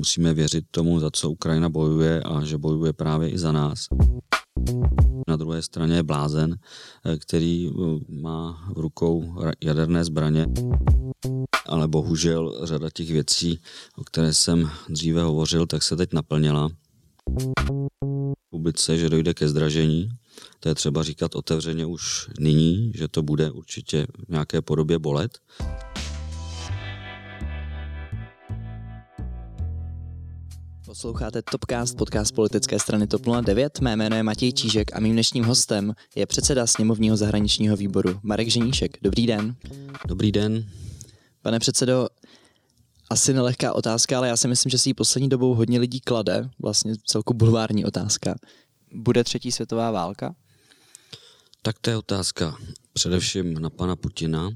musíme věřit tomu, za co Ukrajina bojuje a že bojuje právě i za nás. Na druhé straně je blázen, eh, který eh, má v rukou jaderné zbraně, ale bohužel řada těch věcí, o které jsem dříve hovořil, tak se teď naplnila. Se, že dojde ke zdražení, to je třeba říkat otevřeně už nyní, že to bude určitě v nějaké podobě bolet. Posloucháte Topcast, podcast politické strany TOP 09. Mé jméno je Matěj Čížek a mým dnešním hostem je předseda sněmovního zahraničního výboru Marek Ženíšek. Dobrý den. Dobrý den. Pane předsedo, asi nelehká otázka, ale já si myslím, že si ji poslední dobou hodně lidí klade, vlastně celku bulvární otázka. Bude třetí světová válka? Tak to je otázka především na pana Putina,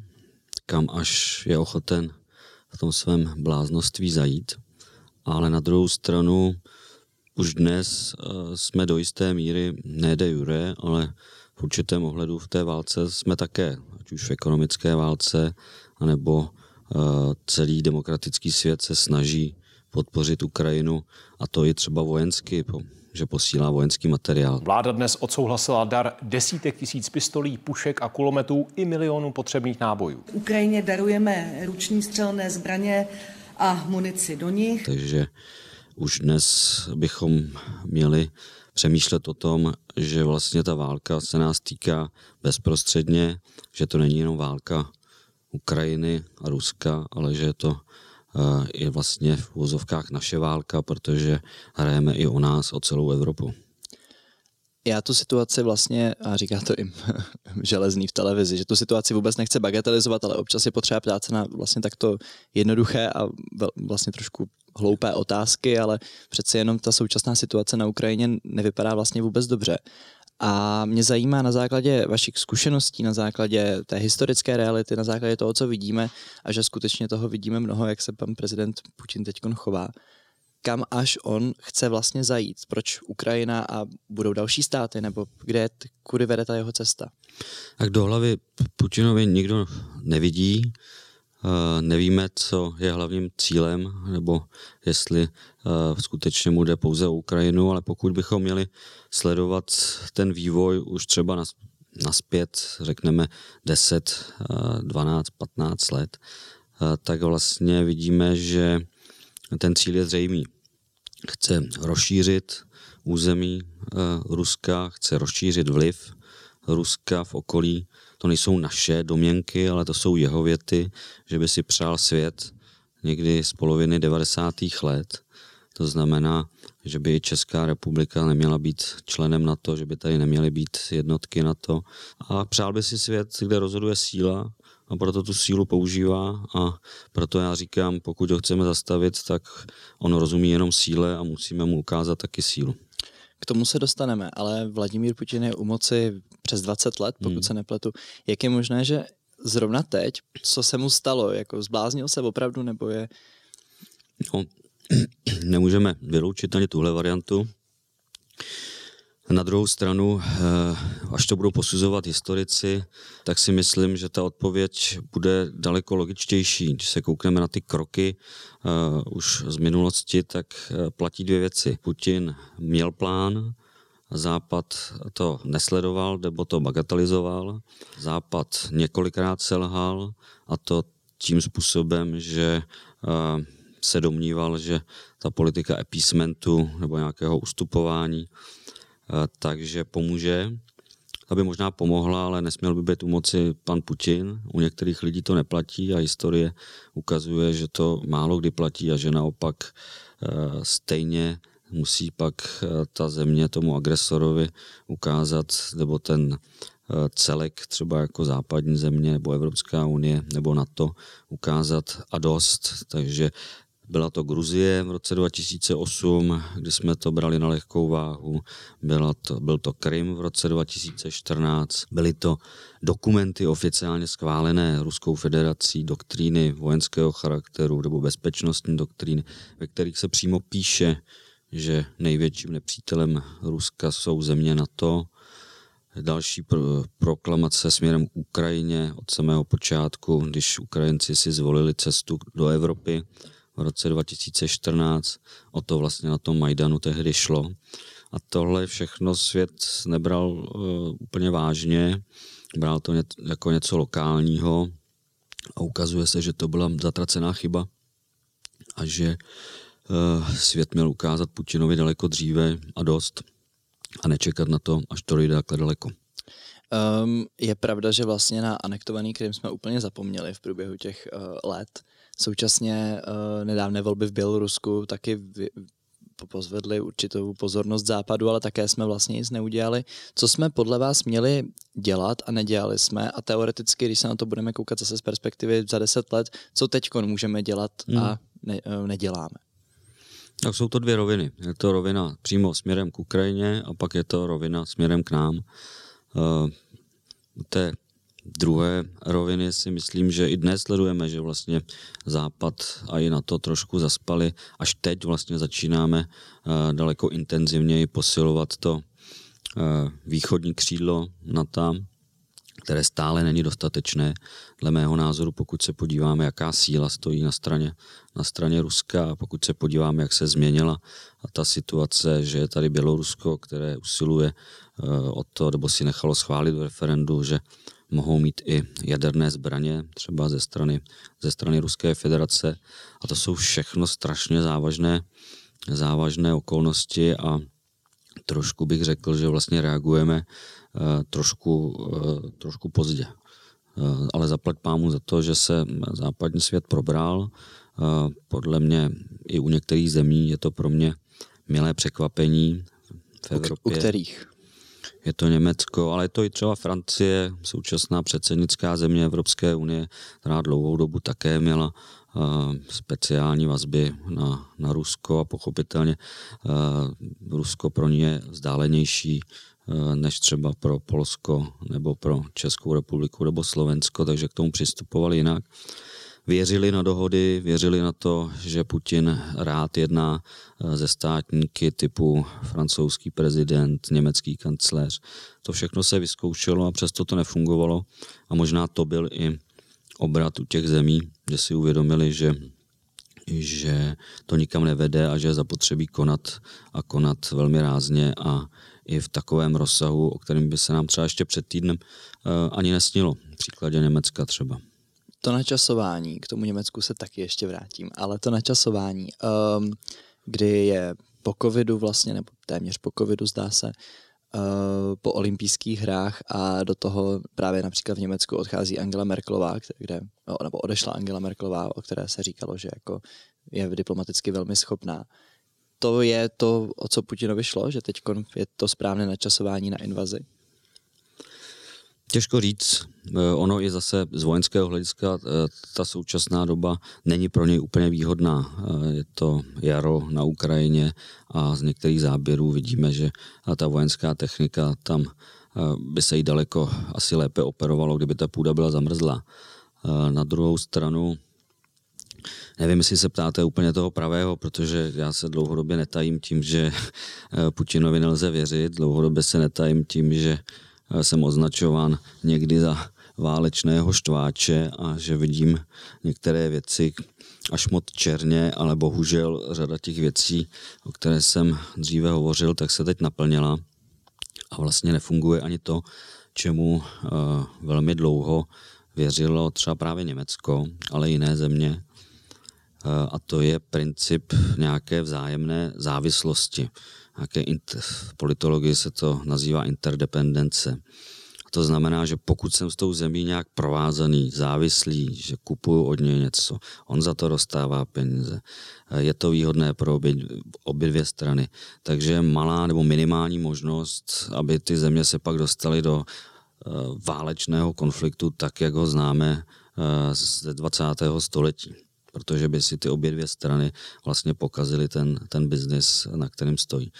kam až je ochoten v tom svém bláznoství zajít ale na druhou stranu už dnes uh, jsme do jisté míry ne de jure, ale v určitém ohledu v té válce jsme také, ať už v ekonomické válce, anebo uh, celý demokratický svět se snaží podpořit Ukrajinu a to i třeba vojensky, že posílá vojenský materiál. Vláda dnes odsouhlasila dar desítek tisíc pistolí, pušek a kulometů i milionů potřebných nábojů. Ukrajině darujeme ruční střelné zbraně, a munici do nich. Takže už dnes bychom měli přemýšlet o tom, že vlastně ta válka se nás týká bezprostředně, že to není jenom válka Ukrajiny a Ruska, ale že je to uh, i vlastně v úzovkách naše válka, protože hrajeme i o nás, o celou Evropu. Já tu situaci vlastně, a říká to i železný v televizi, že tu situaci vůbec nechce bagatelizovat, ale občas je potřeba ptát se na vlastně takto jednoduché a vlastně trošku hloupé otázky, ale přece jenom ta současná situace na Ukrajině nevypadá vlastně vůbec dobře. A mě zajímá na základě vašich zkušeností, na základě té historické reality, na základě toho, co vidíme, a že skutečně toho vidíme mnoho, jak se pan prezident Putin teď chová kam až on chce vlastně zajít. Proč Ukrajina a budou další státy, nebo kde, kudy vede ta jeho cesta? Tak do hlavy Putinovi nikdo nevidí, eh, nevíme, co je hlavním cílem, nebo jestli eh, skutečně mu jde pouze o Ukrajinu, ale pokud bychom měli sledovat ten vývoj už třeba na, naspět, řekneme 10, 12, 15 let, eh, tak vlastně vidíme, že ten cíl je zřejmý chce rozšířit území eh, Ruska, chce rozšířit vliv Ruska v okolí. To nejsou naše domněnky, ale to jsou jeho věty, že by si přál svět někdy z poloviny 90. let. To znamená, že by Česká republika neměla být členem NATO, že by tady neměly být jednotky NATO. A přál by si svět, kde rozhoduje síla a proto tu sílu používá a proto já říkám, pokud ho chceme zastavit, tak on rozumí jenom síle a musíme mu ukázat taky sílu. K tomu se dostaneme, ale Vladimír Putin je u moci přes 20 let, pokud hmm. se nepletu. Jak je možné, že zrovna teď, co se mu stalo, jako zbláznil se opravdu, nebo je... No, nemůžeme vyloučit ani tuhle variantu. Na druhou stranu, eh, až to budou posuzovat historici, tak si myslím, že ta odpověď bude daleko logičtější. Když se koukneme na ty kroky uh, už z minulosti, tak eh, platí dvě věci. Putin měl plán, Západ to nesledoval nebo to bagatelizoval. Západ několikrát selhal a to tím způsobem, že se domníval, že ta politika appeasementu nebo nějakého ustupování Eh, takže pomůže, aby možná pomohla, ale nesměl by být u moci pan Putin. U některých lidí to neplatí a historie ukazuje, že to málo kdy platí a že naopak eh, stejně musí pak eh, ta země tomu agresorovi ukázat, nebo ten celek třeba jako západní země nebo Evropská unie nebo NATO ukázat a dost. Takže byla to Gruzie v roce 2008, kdy jsme to brali na lehkou váhu. Byla to, byl to Krym v roce 2014. Byly to dokumenty oficiálně schválené Ruskou federací, doktríny vojenského charakteru nebo bezpečnostní doktríny, ve kterých se přímo píše, že největším nepřítelem Ruska jsou země NATO, další pro, proklamace směrem k Ukrajině od samého počátku, když Ukrajinci si zvolili cestu do Evropy v roce 2014. O to vlastně na tom Majdanu tehdy šlo. A tohle všechno svět nebral uh, úplně vážně, bral to ně, jako něco lokálního a ukazuje se, že to byla zatracená chyba a že uh, svět měl ukázat Putinovi daleko dříve a dost a nečekat na to, až to dojde takhle daleko. Um, je pravda, že vlastně na anektovaný Krym jsme úplně zapomněli v průběhu těch uh, let. Současně uh, nedávné volby v Bělorusku taky vy, pozvedli určitou pozornost západu, ale také jsme vlastně nic neudělali. Co jsme podle vás měli dělat a nedělali jsme a teoreticky, když se na to budeme koukat zase z perspektivy za deset let, co teď můžeme dělat hmm. a ne, uh, neděláme? Tak jsou to dvě roviny. Je to rovina přímo směrem k Ukrajině a pak je to rovina směrem k nám. Uh, té druhé roviny si myslím, že i dnes sledujeme, že vlastně Západ a i na to trošku zaspali. Až teď vlastně začínáme uh, daleko intenzivněji posilovat to uh, východní křídlo NATO, které stále není dostatečné. Dle mého názoru, pokud se podíváme, jaká síla stojí na straně, na straně Ruska, a pokud se podíváme, jak se změnila a ta situace, že je tady Bělorusko, které usiluje uh, o to, nebo si nechalo schválit v referendu, že mohou mít i jaderné zbraně, třeba ze strany, ze strany Ruské federace. A to jsou všechno strašně závažné, závažné okolnosti a trošku bych řekl, že vlastně reagujeme trošku, trošku pozdě. Ale zaplať pámu za to, že se západní svět probral. Podle mě i u některých zemí je to pro mě milé překvapení v Evropě. U kterých? Je to Německo, ale je to i třeba Francie, současná předsednická země Evropské unie, která dlouhou dobu také měla uh, speciální vazby na, na Rusko a pochopitelně uh, Rusko pro ně je vzdálenější než třeba pro Polsko nebo pro Českou republiku nebo Slovensko, takže k tomu přistupovali jinak. Věřili na dohody, věřili na to, že Putin rád jedná eh, ze státníky typu francouzský prezident, německý kancléř. To všechno se vyzkoušelo a přesto to nefungovalo a možná to byl i obrat u těch zemí, že si uvědomili, že že to nikam nevede a že je zapotřebí konat a konat velmi rázně a i v takovém rozsahu, o kterém by se nám třeba ještě před týdnem uh, ani nesnilo. V příkladě Německa třeba to načasování, k tomu Německu se taky ještě vrátím, ale to načasování, um, kdy je po covidu vlastně, nebo téměř po covidu zdá se, uh, po olympijských hrách a do toho právě například v Německu odchází Angela Merklová, kde, no, nebo odešla Angela Merklová, o které se říkalo, že jako je diplomaticky velmi schopná. To je to, o co Putinovi šlo, že teď je to správné načasování na invazi? Těžko říct. Eh, ono i zase z vojenského hlediska eh, ta současná doba není pro něj úplně výhodná. Eh, je to jaro na Ukrajině a z některých záběrů vidíme, že ta vojenská technika tam by se jí daleko asi lépe operovalo, kdyby ta půda byla zamrzlá. Na druhou stranu Nevím, jestli se ptáte úplně toho pravého, protože já se dlouhodobě netajím tím, že Putinovi nelze věřit, dlouhodobě se netajím tím, že jsem označován někdy za válečného štváče a že vidím některé věci až moc černě, ale bohužel řada těch věcí, o které jsem dříve hovořil, tak se teď naplnila a vlastně nefunguje ani to, čemu uh, velmi dlouho věřilo třeba právě Německo, ale jiné země. Uh, a to je princip nějaké vzájemné závislosti nějaké inter, v politologii se to nazývá interdependence. To znamená, že pokud jsem s tou zemí nějak provázaný, závislý, že kupuju od něj něco, on za to dostává peníze, je to výhodné pro obě, obě dvě strany. Takže malá nebo minimální možnost, aby ty země se pak dostaly do uh, válečného konfliktu, tak jak ho známe ze 20. století protože by si ty obě dvě strany vlastně pokazily ten, ten biznis, na kterém stojí.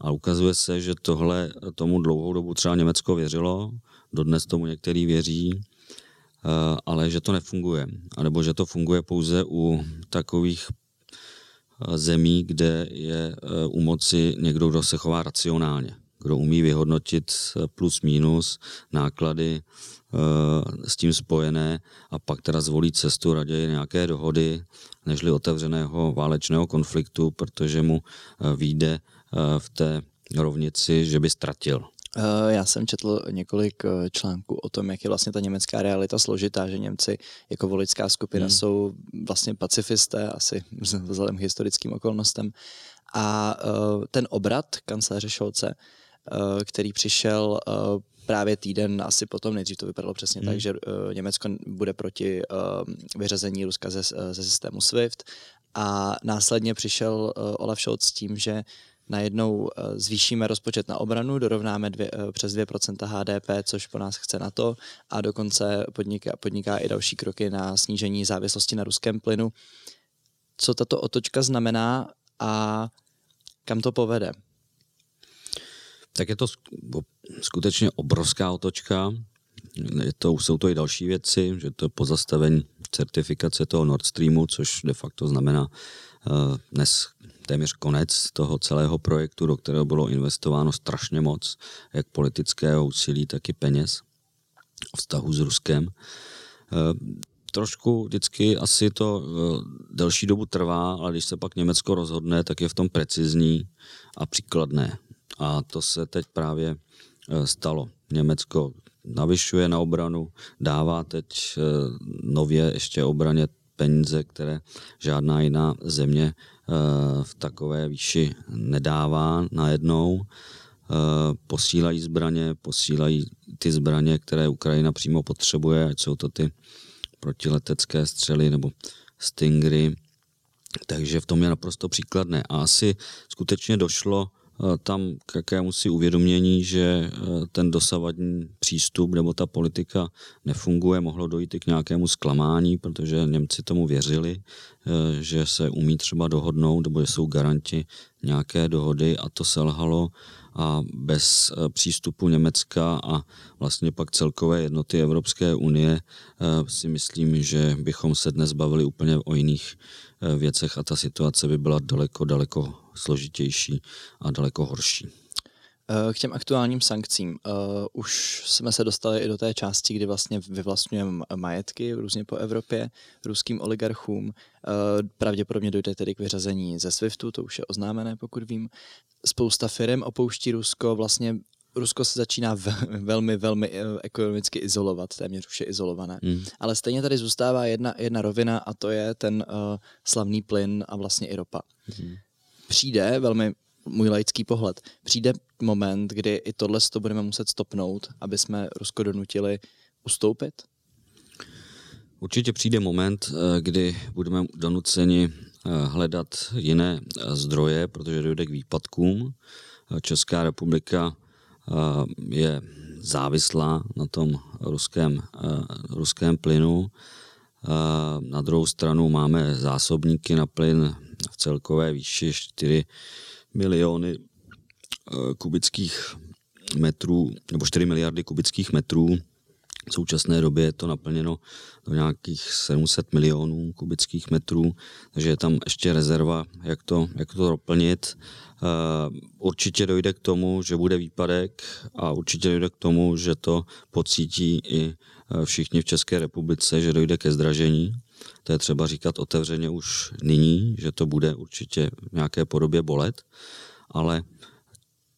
A ukazuje se, že tohle tomu dlouhou dobu třeba Německo věřilo, dodnes tomu některý věří, eh, ale že to nefunguje. A nebo že to funguje pouze u takových eh, zemí, kde je eh, u moci někdo, kdo se chová racionálně. Kdo umí vyhodnotit plus minus náklady s tím spojené a pak teda zvolí cestu raději nějaké dohody, nežli otevřeného válečného konfliktu, protože mu vyjde v té rovnici, že by ztratil. Eh, já jsem četl několik eh, článků o tom, jak je vlastně ta německá realita složitá, že Němci jako voličská skupina hmm. jsou vlastně pacifisté, asi vzhledem k historickým okolnostem. A eh, ten obrat kancléře Šolce, který přišel právě týden asi potom, nejdřív to vypadalo přesně hmm. tak, že Německo bude proti vyřazení Ruska ze, ze systému SWIFT a následně přišel Olaf Scholz s tím, že najednou eh, zvýšíme rozpočet na obranu, dorovnáme dvě, eh, přes 2% HDP, což po nás chce na to a dokonce podniká, podniká i další kroky na snížení závislosti na ruském plynu. Co tato otočka znamená a kam to povede? Tak je to skutečně obrovská otočka. Je to, jsou to i další věci, že to je pozastavení certifikace toho Nord Streamu, což de facto znamená uh, dnes téměř konec toho celého projektu, do kterého bylo investováno strašně moc, jak politického úsilí, tak i peněz vztahu s Ruskem. Eh, trošku vždycky asi to eh, delší dobu trvá, ale když se pak Německo rozhodne, tak je v tom precizní a příkladné. A to se teď právě eh, stalo. Německo navyšuje na obranu, dává teď nově ještě obraně peníze, které žádná jiná země Eh, v takové výši nedává najednou. Posílají zbraně, posílají ty zbraně, které Ukrajina přímo potřebuje, ať jsou to ty protiletecké střely nebo stingry. Takže v tom je naprosto příkladné. A asi skutečně došlo tam k jakému si uvědomění, že eh, ten dosavadní přístup nebo ta politika nefunguje, mohlo dojít i k nějakému zklamání, protože Němci tomu věřili, eh, že se umí třeba dohodnout, nebo že jsou garanti nějaké dohody a to selhalo a bez přístupu Německa a vlastně pak celkové jednoty Evropské unie si myslím, že bychom se dnes bavili úplně o jiných věcech a ta situace by byla daleko, daleko složitější a daleko horší. Eh, k těm aktuálním sankcím. Uh, už jsme se dostali i do té části, kdy vlastně vyvlastňujeme majetky různě po Evropě ruským oligarchům. Uh, pravděpodobně dojde tedy k vyřazení ze SWIFTu, to už je oznámené, pokud vím. Spousta firm opouští Rusko, vlastně Rusko se začíná velmi, velmi ekonomicky izolovat, téměř už je izolované. Mm. Ale stejně tady zůstává jedna, jedna rovina a to je ten uh, slavný plyn a vlastně i ropa. Mm přijde, velmi můj laický pohled, přijde moment, kdy i tohle to budeme muset stopnout, aby jsme Rusko donutili ustoupit? Určitě přijde moment, eh, kdy budeme donuceni eh, hledat jiné eh, zdroje, protože dojde k výpadkům. Česká republika je závislá na tom ruském, ruském plynu. Na druhou stranu máme zásobníky na plyn v celkové výši 4 miliony eh, kubických metrů, nebo 4 miliardy kubických metrů. V současné době je to naplněno do nějakých 700 milionů kubických metrů, takže je tam ještě rezerva, jak to, jak to doplnit. Eh, určitě dojde k tomu, že bude výpadek a určitě dojde k tomu, že to pocítí i eh, všichni v České republice, že dojde ke zdražení to je třeba říkat otevřeně už nyní, že to bude určitě v nějaké podobě bolet, ale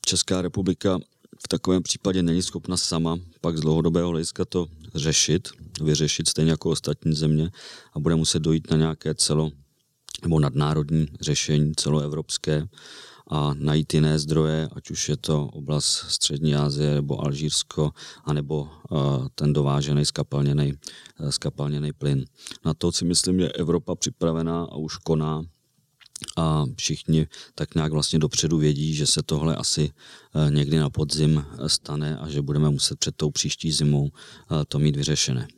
Česká republika v takovém případě není schopna sama pak z dlouhodobého hlediska to řešit, vyřešit stejně jako ostatní země a bude muset dojít na nějaké celo nebo nadnárodní řešení celoevropské a najít jiné zdroje, ať už je to oblast Střední Asie nebo Alžírsko, anebo uh, ten dovážený skapalněný, skapalněný plyn. Na to si myslím, že Evropa připravená a už koná a všichni tak nějak vlastně dopředu vědí, že se tohle asi uh, někdy na podzim stane a že budeme muset před tou příští zimou to mít vyřešené.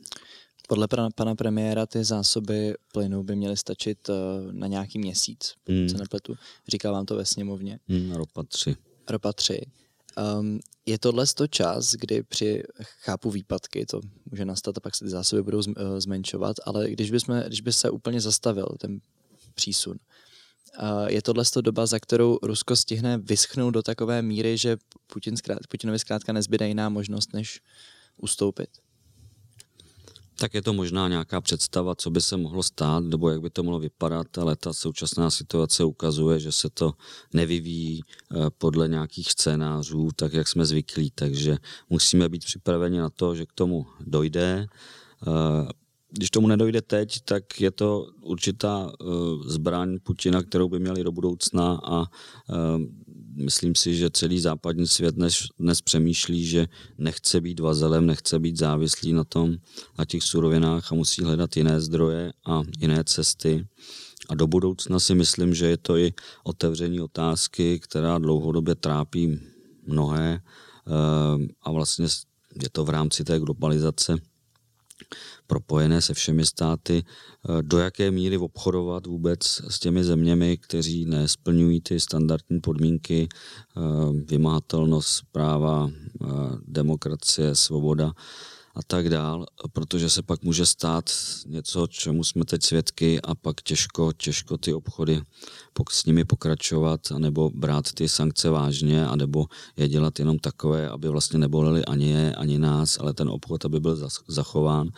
Podle pana premiéra ty zásoby plynu by měly stačit uh, na nějaký měsíc, mm. se nepletu. Říkal vám to ve sněmovně. Mm, ropa 3. Ropa 3. Um, je tohle to čas, kdy při, chápu výpadky, to může nastat a pak se ty zásoby budou z, uh, zmenšovat, ale když, bychom, když by se úplně zastavil ten přísun, uh, je tohle to doba, za kterou Rusko stihne vyschnout do takové míry, že Putin zkrát, Putinovi zkrátka nezbyde jiná možnost, než ustoupit. Tak je to možná nějaká představa, co by se mohlo stát, nebo jak by to mohlo vypadat, ale ta současná situace ukazuje, že se to nevyvíjí eh, podle nějakých scénářů, tak jak jsme zvyklí, takže musíme být připraveni na to, že k tomu dojde. Eh, když tomu nedojde teď, tak je to určitá zbraň Putina, kterou by měli do budoucna a myslím si, že celý západní svět dnes, dnes přemýšlí, že nechce být vazelem, nechce být závislý na tom, na těch surovinách a musí hledat jiné zdroje a jiné cesty. A do budoucna si myslím, že je to i otevření otázky, která dlouhodobě trápí mnohé eh, a vlastně je to v rámci té globalizace propojené se všemi státy, eh, do jaké míry obchodovat vůbec s těmi zeměmi, kteří nesplňují ty standardní podmínky, eh, vymahatelnost práva, eh, demokracie, svoboda a tak dál, protože se pak může stát něco, čemu jsme teď svědky a pak těžko, těžko ty obchody s nimi pokračovat, anebo brát ty sankce vážně, anebo je dělat jenom takové, aby vlastně neboleli ani je, ani nás, ale ten obchod, aby byl zachován.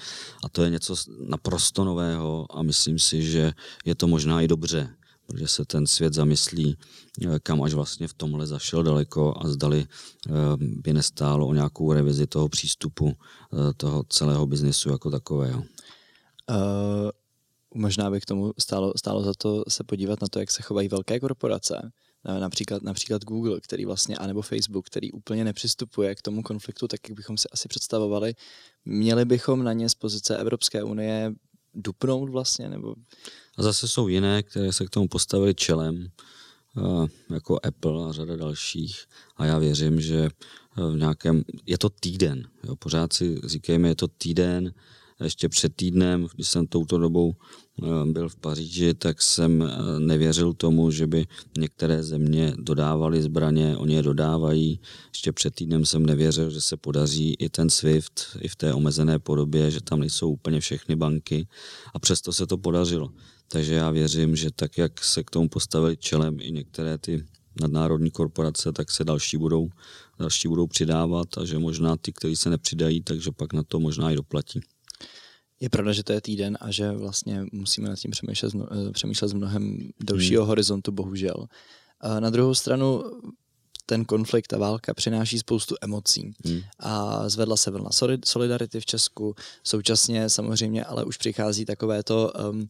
A to je něco naprosto nového a myslím si, že je to možná i dobře, protože se ten svět zamyslí, eh, kam až vlastně v tomhle zašel daleko a zdali eh, by nestálo o nějakou revizi toho přístupu eh, toho celého biznesu jako takového. Uh, možná by k tomu stálo, stálo za to se podívat na to, jak se chovají velké korporace, například, například Google, který vlastně, anebo Facebook, který úplně nepřistupuje k tomu konfliktu, tak jak bychom si asi představovali. Měli bychom na ně z pozice Evropské unie dupnout vlastně, nebo a zase jsou jiné, které se k tomu postavili čelem, jako Apple a řada dalších. A já věřím, že v nějakém, je to týden, jo, pořád si říkejme, je to týden, ještě před týdnem, když jsem touto dobou eh, byl v Paříži, tak jsem eh, nevěřil tomu, že by některé země dodávaly zbraně, oni je dodávají. Ještě před týdnem jsem nevěřil, že se podaří i ten SWIFT, i v té omezené podobě, že tam nejsou úplně všechny banky a přesto se to podařilo. Takže já věřím, že tak, jak se k tomu postavili čelem i některé ty nadnárodní korporace, tak se další budou, další budou přidávat a že možná ty, kteří se nepřidají, takže pak na to možná i doplatí. Je pravda, že to je týden a že vlastně musíme nad tím přemýšlet, eh, přemýšlet z mnohem delšího hmm. horizontu, bohužel. A na druhou stranu ten konflikt, a válka přináší spoustu emocí. Hmm. A zvedla se vlna solidarity v Česku, současně samozřejmě ale už přichází takové to um,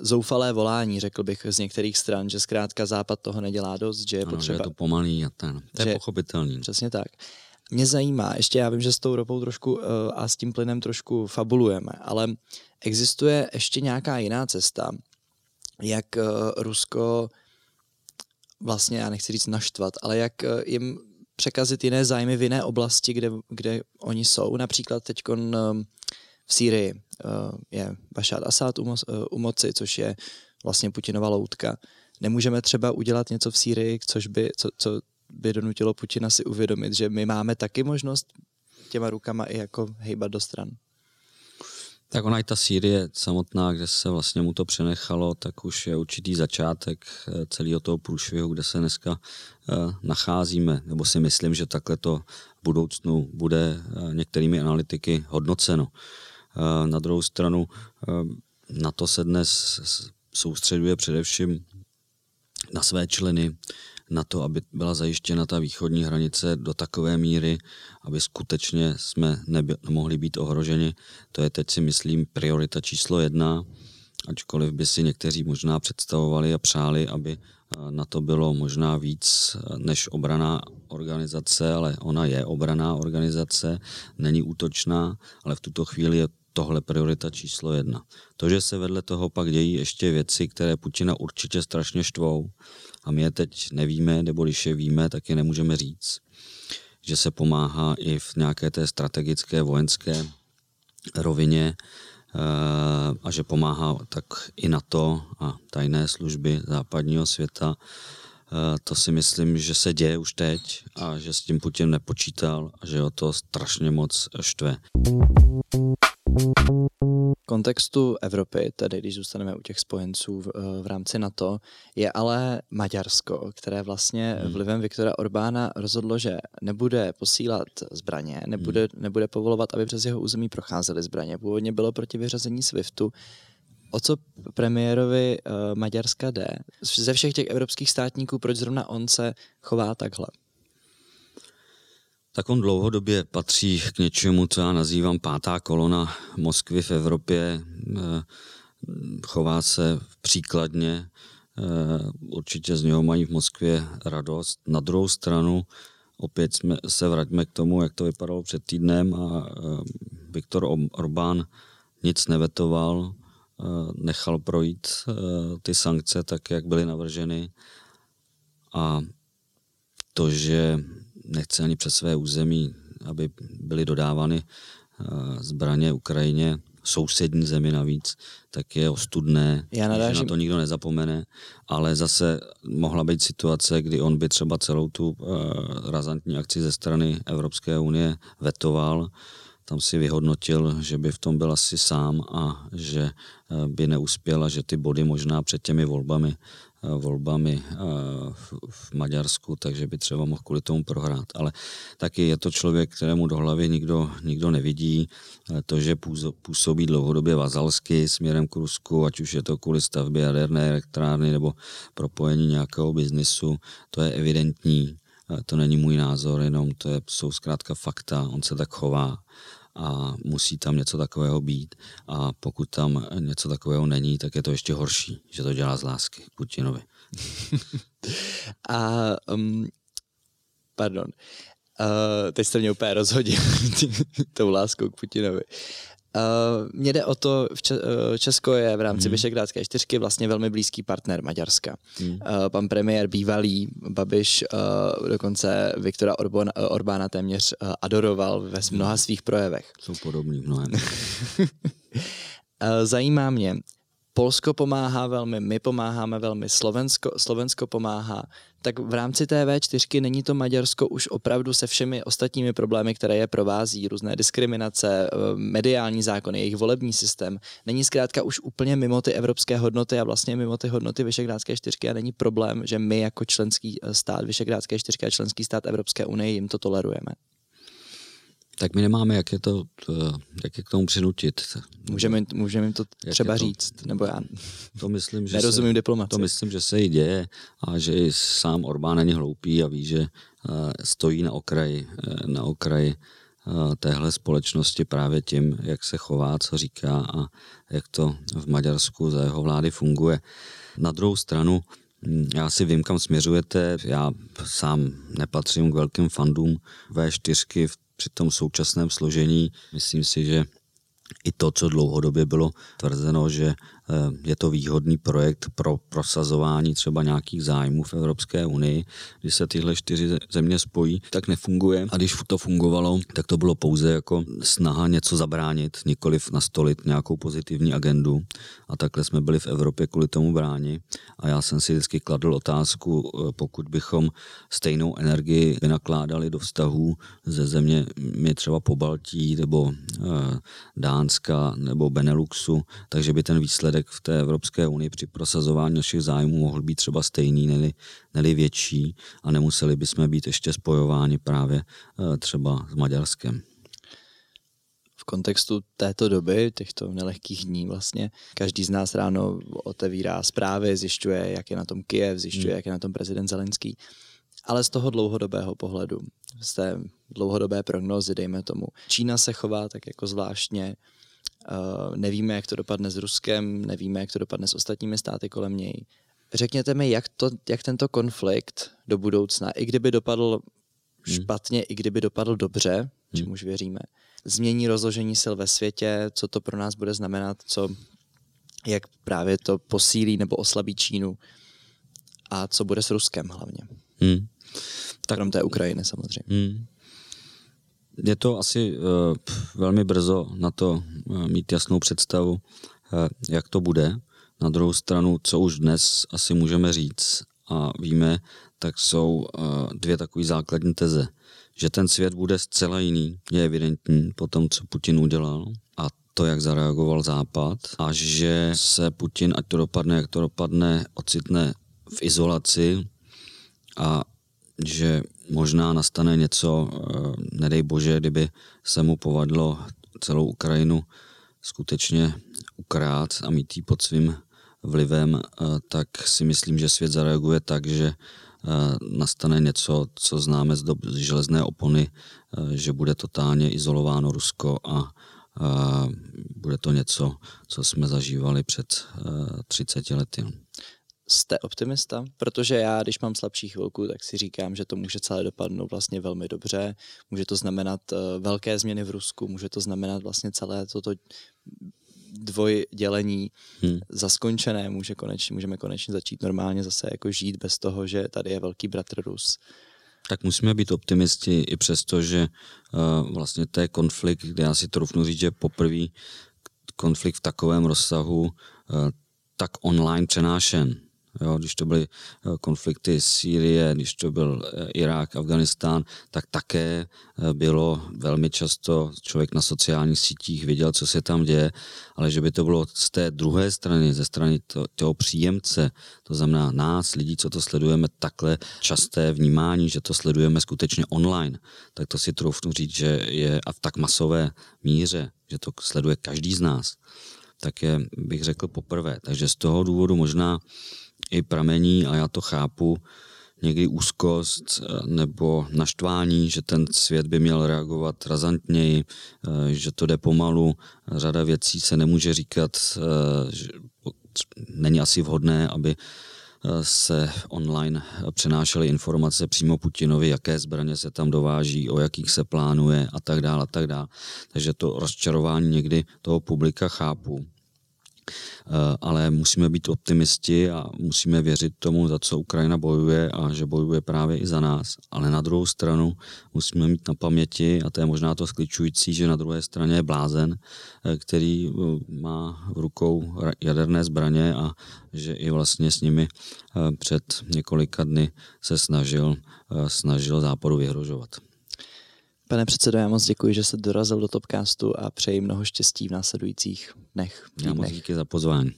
zoufalé volání, řekl bych, z některých stran, že zkrátka Západ toho nedělá dost, že je ano, potřeba... Že je to pomalý a ten. To je že, pochopitelný. Přesně tak. Mě zajímá, ještě já vím, že s tou ropou trošku uh, a s tím plynem trošku fabulujeme, ale existuje ještě nějaká jiná cesta, jak uh, Rusko vlastně, já nechci říct naštvat, ale jak uh, jim překazit jiné zájmy v jiné oblasti, kde, kde oni jsou. Například teď v Sýrii je Bashar Assad u moci, což je vlastně Putinova loutka. Nemůžeme třeba udělat něco v Sýrii, což by, co, co by donutilo Putina si uvědomit, že my máme taky možnost těma rukama i jako hejbat do stran. Tak ona i ta Sýrie samotná, kde se vlastně mu to přenechalo, tak už je určitý začátek eh, celého toho průšvihu, kde se dneska eh, nacházíme, nebo si myslím, že takhle to v budoucnu bude eh, některými analytiky hodnoceno. Na druhou stranu na to se dnes soustředuje především na své členy, na to, aby byla zajištěna ta východní hranice do takové míry, aby skutečně jsme neby, nemohli být ohroženi. To je teď si myslím priorita číslo jedna, ačkoliv by si někteří možná představovali a přáli, aby eh, na to bylo možná víc eh, než obraná organizace, ale ona je obraná organizace, není útočná, ale v tuto chvíli je tohle priorita číslo jedna. To, že se vedle toho pak dějí ještě věci, které Putina určitě strašně štvou a my je teď nevíme, nebo když je víme, tak je nemůžeme říct, že se pomáhá i v nějaké té strategické vojenské rovině eh, a že pomáhá tak i na to a tajné služby západního světa. Eh, to si myslím, že se děje už teď a že s tím Putin nepočítal a že ho to strašně moc štve. Kontextu Evropy, tedy když zůstaneme u těch spojenců v, eh, v rámci NATO, je ale Maďarsko, které vlastně hmm. vlivem Viktora Orbána rozhodlo, že nebude posílat zbraně, nebude, hmm. nebude povolovat, aby přes jeho území procházely zbraně. Původně bylo proti vyřazení SWIFTu. O co premiérovi uh, Maďarska jde? Ze všech těch evropských státníků, proč zrovna on se chová takhle? Tak on dlouhodobě patří k něčemu, co já nazývám pátá kolona Moskvy v Evropě. Eh, chová se příkladně, eh, určitě z něho mají v Moskvě radost. Na druhou stranu opět jsme, se vraťme k tomu, jak to vypadalo před týdnem a eh, Viktor Orbán nic nevetoval, nechal projít ty sankce tak, jak byly navrženy a to, že nechce ani přes své území, aby byly dodávány eh, zbraně Ukrajině, sousední zemi navíc, tak je ostudné, Já nadážím. že na to nikdo nezapomene, ale zase mohla být situace, kdy on by třeba celou tu uh, razantní akci ze strany Evropské unie vetoval, tam si vyhodnotil, že by v tom byl asi sám a že eh, by neuspěl a že ty body možná před těmi volbami volbami eh, v Maďarsku, takže by třeba mohl kvůli tomu prohrát. Ale taky je to člověk, kterému do hlavy nikdo, nikdo nevidí. Eh, to, že působí dlouhodobě vazalsky směrem k Rusku, ať už je to kvůli stavbě jaderné elektrárny nebo propojení nějakého biznisu, to je evidentní. To není můj názor, jenom to jsou zkrátka fakta, on se tak chová a musí tam něco takového být. A pokud tam něco takového není, tak je to ještě horší, že to dělá z lásky Putinovi. a um, pardon, uh, teď jste mě úplně rozhodil tou láskou k Putinovi. Uh, mně jde o to, v Če- uh, Česko je v rámci hmm. Vyšegrádské čtyřky vlastně velmi blízký partner Maďarska. Hmm. Uh, pan premiér bývalý Babiš uh, dokonce Viktora Orbán, uh, Orbána téměř uh, adoroval ve mnoha svých projevech. Jsou podobný mnohem. Zajímá mě, Polsko pomáhá velmi, my pomáháme velmi, Slovensko, Slovensko pomáhá, tak v rámci té V4 není to Maďarsko už opravdu se všemi ostatními problémy, které je provází, různé diskriminace, eh, mediální zákony, jejich volební systém, není zkrátka už úplně mimo ty evropské hodnoty a vlastně mimo ty hodnoty Vyšegrádské čtyřky a není problém, že my jako členský eh, stát Vyšegrádské čtyřky a členský stát Evropské unie jim to tolerujeme tak my nemáme, jak je to, jak je k tomu přinutit. Můžeme, můžeme jim to třeba to, říct, nebo já to myslím, že nerozumím se, diplomaci. To myslím, že se jí děje a že i sám Orbán není hloupý a ví, že uh, stojí na okraji, uh, na okraji téhle společnosti právě tím, jak se chová, co říká a jak to v Maďarsku za jeho vlády funguje. Na druhou stranu, hm, já si vím, kam směřujete. Já sám nepatřím k velkým fandům V4 v při tom současném složení. Myslím si, že i to, co dlouhodobě bylo tvrzeno, že je to výhodný projekt pro prosazování třeba nějakých zájmů v Evropské unii. Když se tyhle čtyři země spojí, tak nefunguje. A když to fungovalo, tak to bylo pouze jako snaha něco zabránit, nikoliv nastolit nějakou pozitivní agendu. A takhle jsme byli v Evropě kvůli tomu bráni. A já jsem si vždycky kladl otázku, eh, pokud bychom stejnou energii vynakládali do vztahů ze země mě třeba po Baltí nebo eh, Dánska nebo Beneluxu, takže by ten výsledek výsledek v té Evropské unii při prosazování našich zájmů mohl být třeba stejný, neli, neli větší a nemuseli bychom být ještě spojováni právě eh, třeba s Maďarskem v kontextu této doby, těchto nelehkých dní vlastně, každý z nás ráno otevírá zprávy, zjišťuje, jak je na tom Kiev, zjišťuje, hmm. jak je na tom prezident Zelenský. Ale z toho dlouhodobého pohledu, z té dlouhodobé prognozy, dejme tomu, Čína se chová tak jako zvláštně, nevíme, jak to dopadne s Ruskem, nevíme, jak to dopadne s ostatními státy kolem něj. Řekněte mi, jak, to, jak tento konflikt do budoucna, i kdyby dopadl hmm. špatně, i kdyby dopadl dobře, hmm. čemuž věříme, změní rozložení sil ve světě, co to pro nás bude znamenat, co, jak právě to posílí nebo oslabí Čínu a co bude s Ruskem hlavně. Hmm. Tak, Krom té Ukrajiny samozřejmě. Hmm. Je to asi uh, velmi brzo na to uh, mít jasnou představu, uh, jak to bude. Na druhou stranu, co už dnes asi můžeme říct a víme, tak jsou dvě takové základní teze. Že ten svět bude zcela jiný, je evidentní po tom, co Putin udělal. A to, jak zareagoval Západ a že se Putin, ať to dopadne, jak to dopadne, ocitne v izolaci a že možná nastane něco, eh, nedej bože, kdyby se mu povadlo celou Ukrajinu skutečně ukrát a mít ji pod svým vlivem, eh, tak si myslím, že svět zareaguje tak, že eh, nastane něco, co známe z dob železné opony, že bude totálně izolováno Rusko a bude to něco, co jsme zažívali před 30 lety jste optimista? Protože já, když mám slabší chvilku, tak si říkám, že to může celé dopadnout vlastně velmi dobře. Může to znamenat uh, velké změny v Rusku, může to znamenat vlastně celé toto dvojdělení hmm. zaskončené, může konečně, můžeme konečně začít normálně zase jako žít bez toho, že tady je velký bratr Rus. Tak musíme být optimisti i přesto, že uh, vlastně to je konflikt, kde já si trufnu říct, že poprvé konflikt v takovém rozsahu uh, tak online přenášen. Jo, když to byly eh, konflikty Sýrie, když to byl eh, Irák, Afganistán, tak také eh, bylo velmi často člověk na sociálních sítích viděl, co se tam děje, ale že by to bylo z té druhé strany, ze strany toho příjemce, to znamená nás, lidí, co to sledujeme, takhle časté vnímání, že to sledujeme skutečně online, tak to si troufnu říct, že je a v tak masové míře, že to sleduje každý z nás, tak je, bych řekl, poprvé. Takže z toho důvodu možná i pramení, a já to chápu, někdy úzkost eh, nebo naštvání, že ten svět by měl reagovat razantněji, eh, že to jde pomalu. Řada věcí se nemůže říkat, eh, že není asi vhodné, aby se online přenášely informace přímo Putinovi, jaké zbraně se tam dováží, o jakých se plánuje a tak dále a tak dále. Takže to rozčarování někdy toho publika chápu. Eh, ale musíme být optimisti a musíme věřit tomu, za co Ukrajina bojuje a že bojuje právě i za nás. Ale na druhou stranu musíme mít na paměti, a to je možná to skličující, že na druhé straně je blázen, eh, který eh, má v rukou jaderné zbraně a že i vlastně s nimi před několika dny se snažil, snažil západu vyhrožovat. Pane předsedo, já moc děkuji, že jste dorazil do Topcastu a přeji mnoho štěstí v následujících dnech. Já moc díky za pozvání.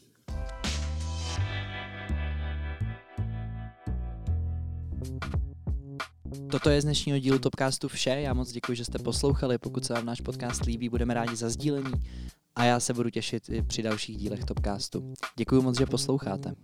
Toto je z dnešního dílu Topcastu vše. Já moc děkuji, že jste poslouchali. Pokud se vám náš podcast líbí, budeme rádi za sdílení a já se budu těšit i při dalších dílech Topcastu. Děkuji moc, že posloucháte.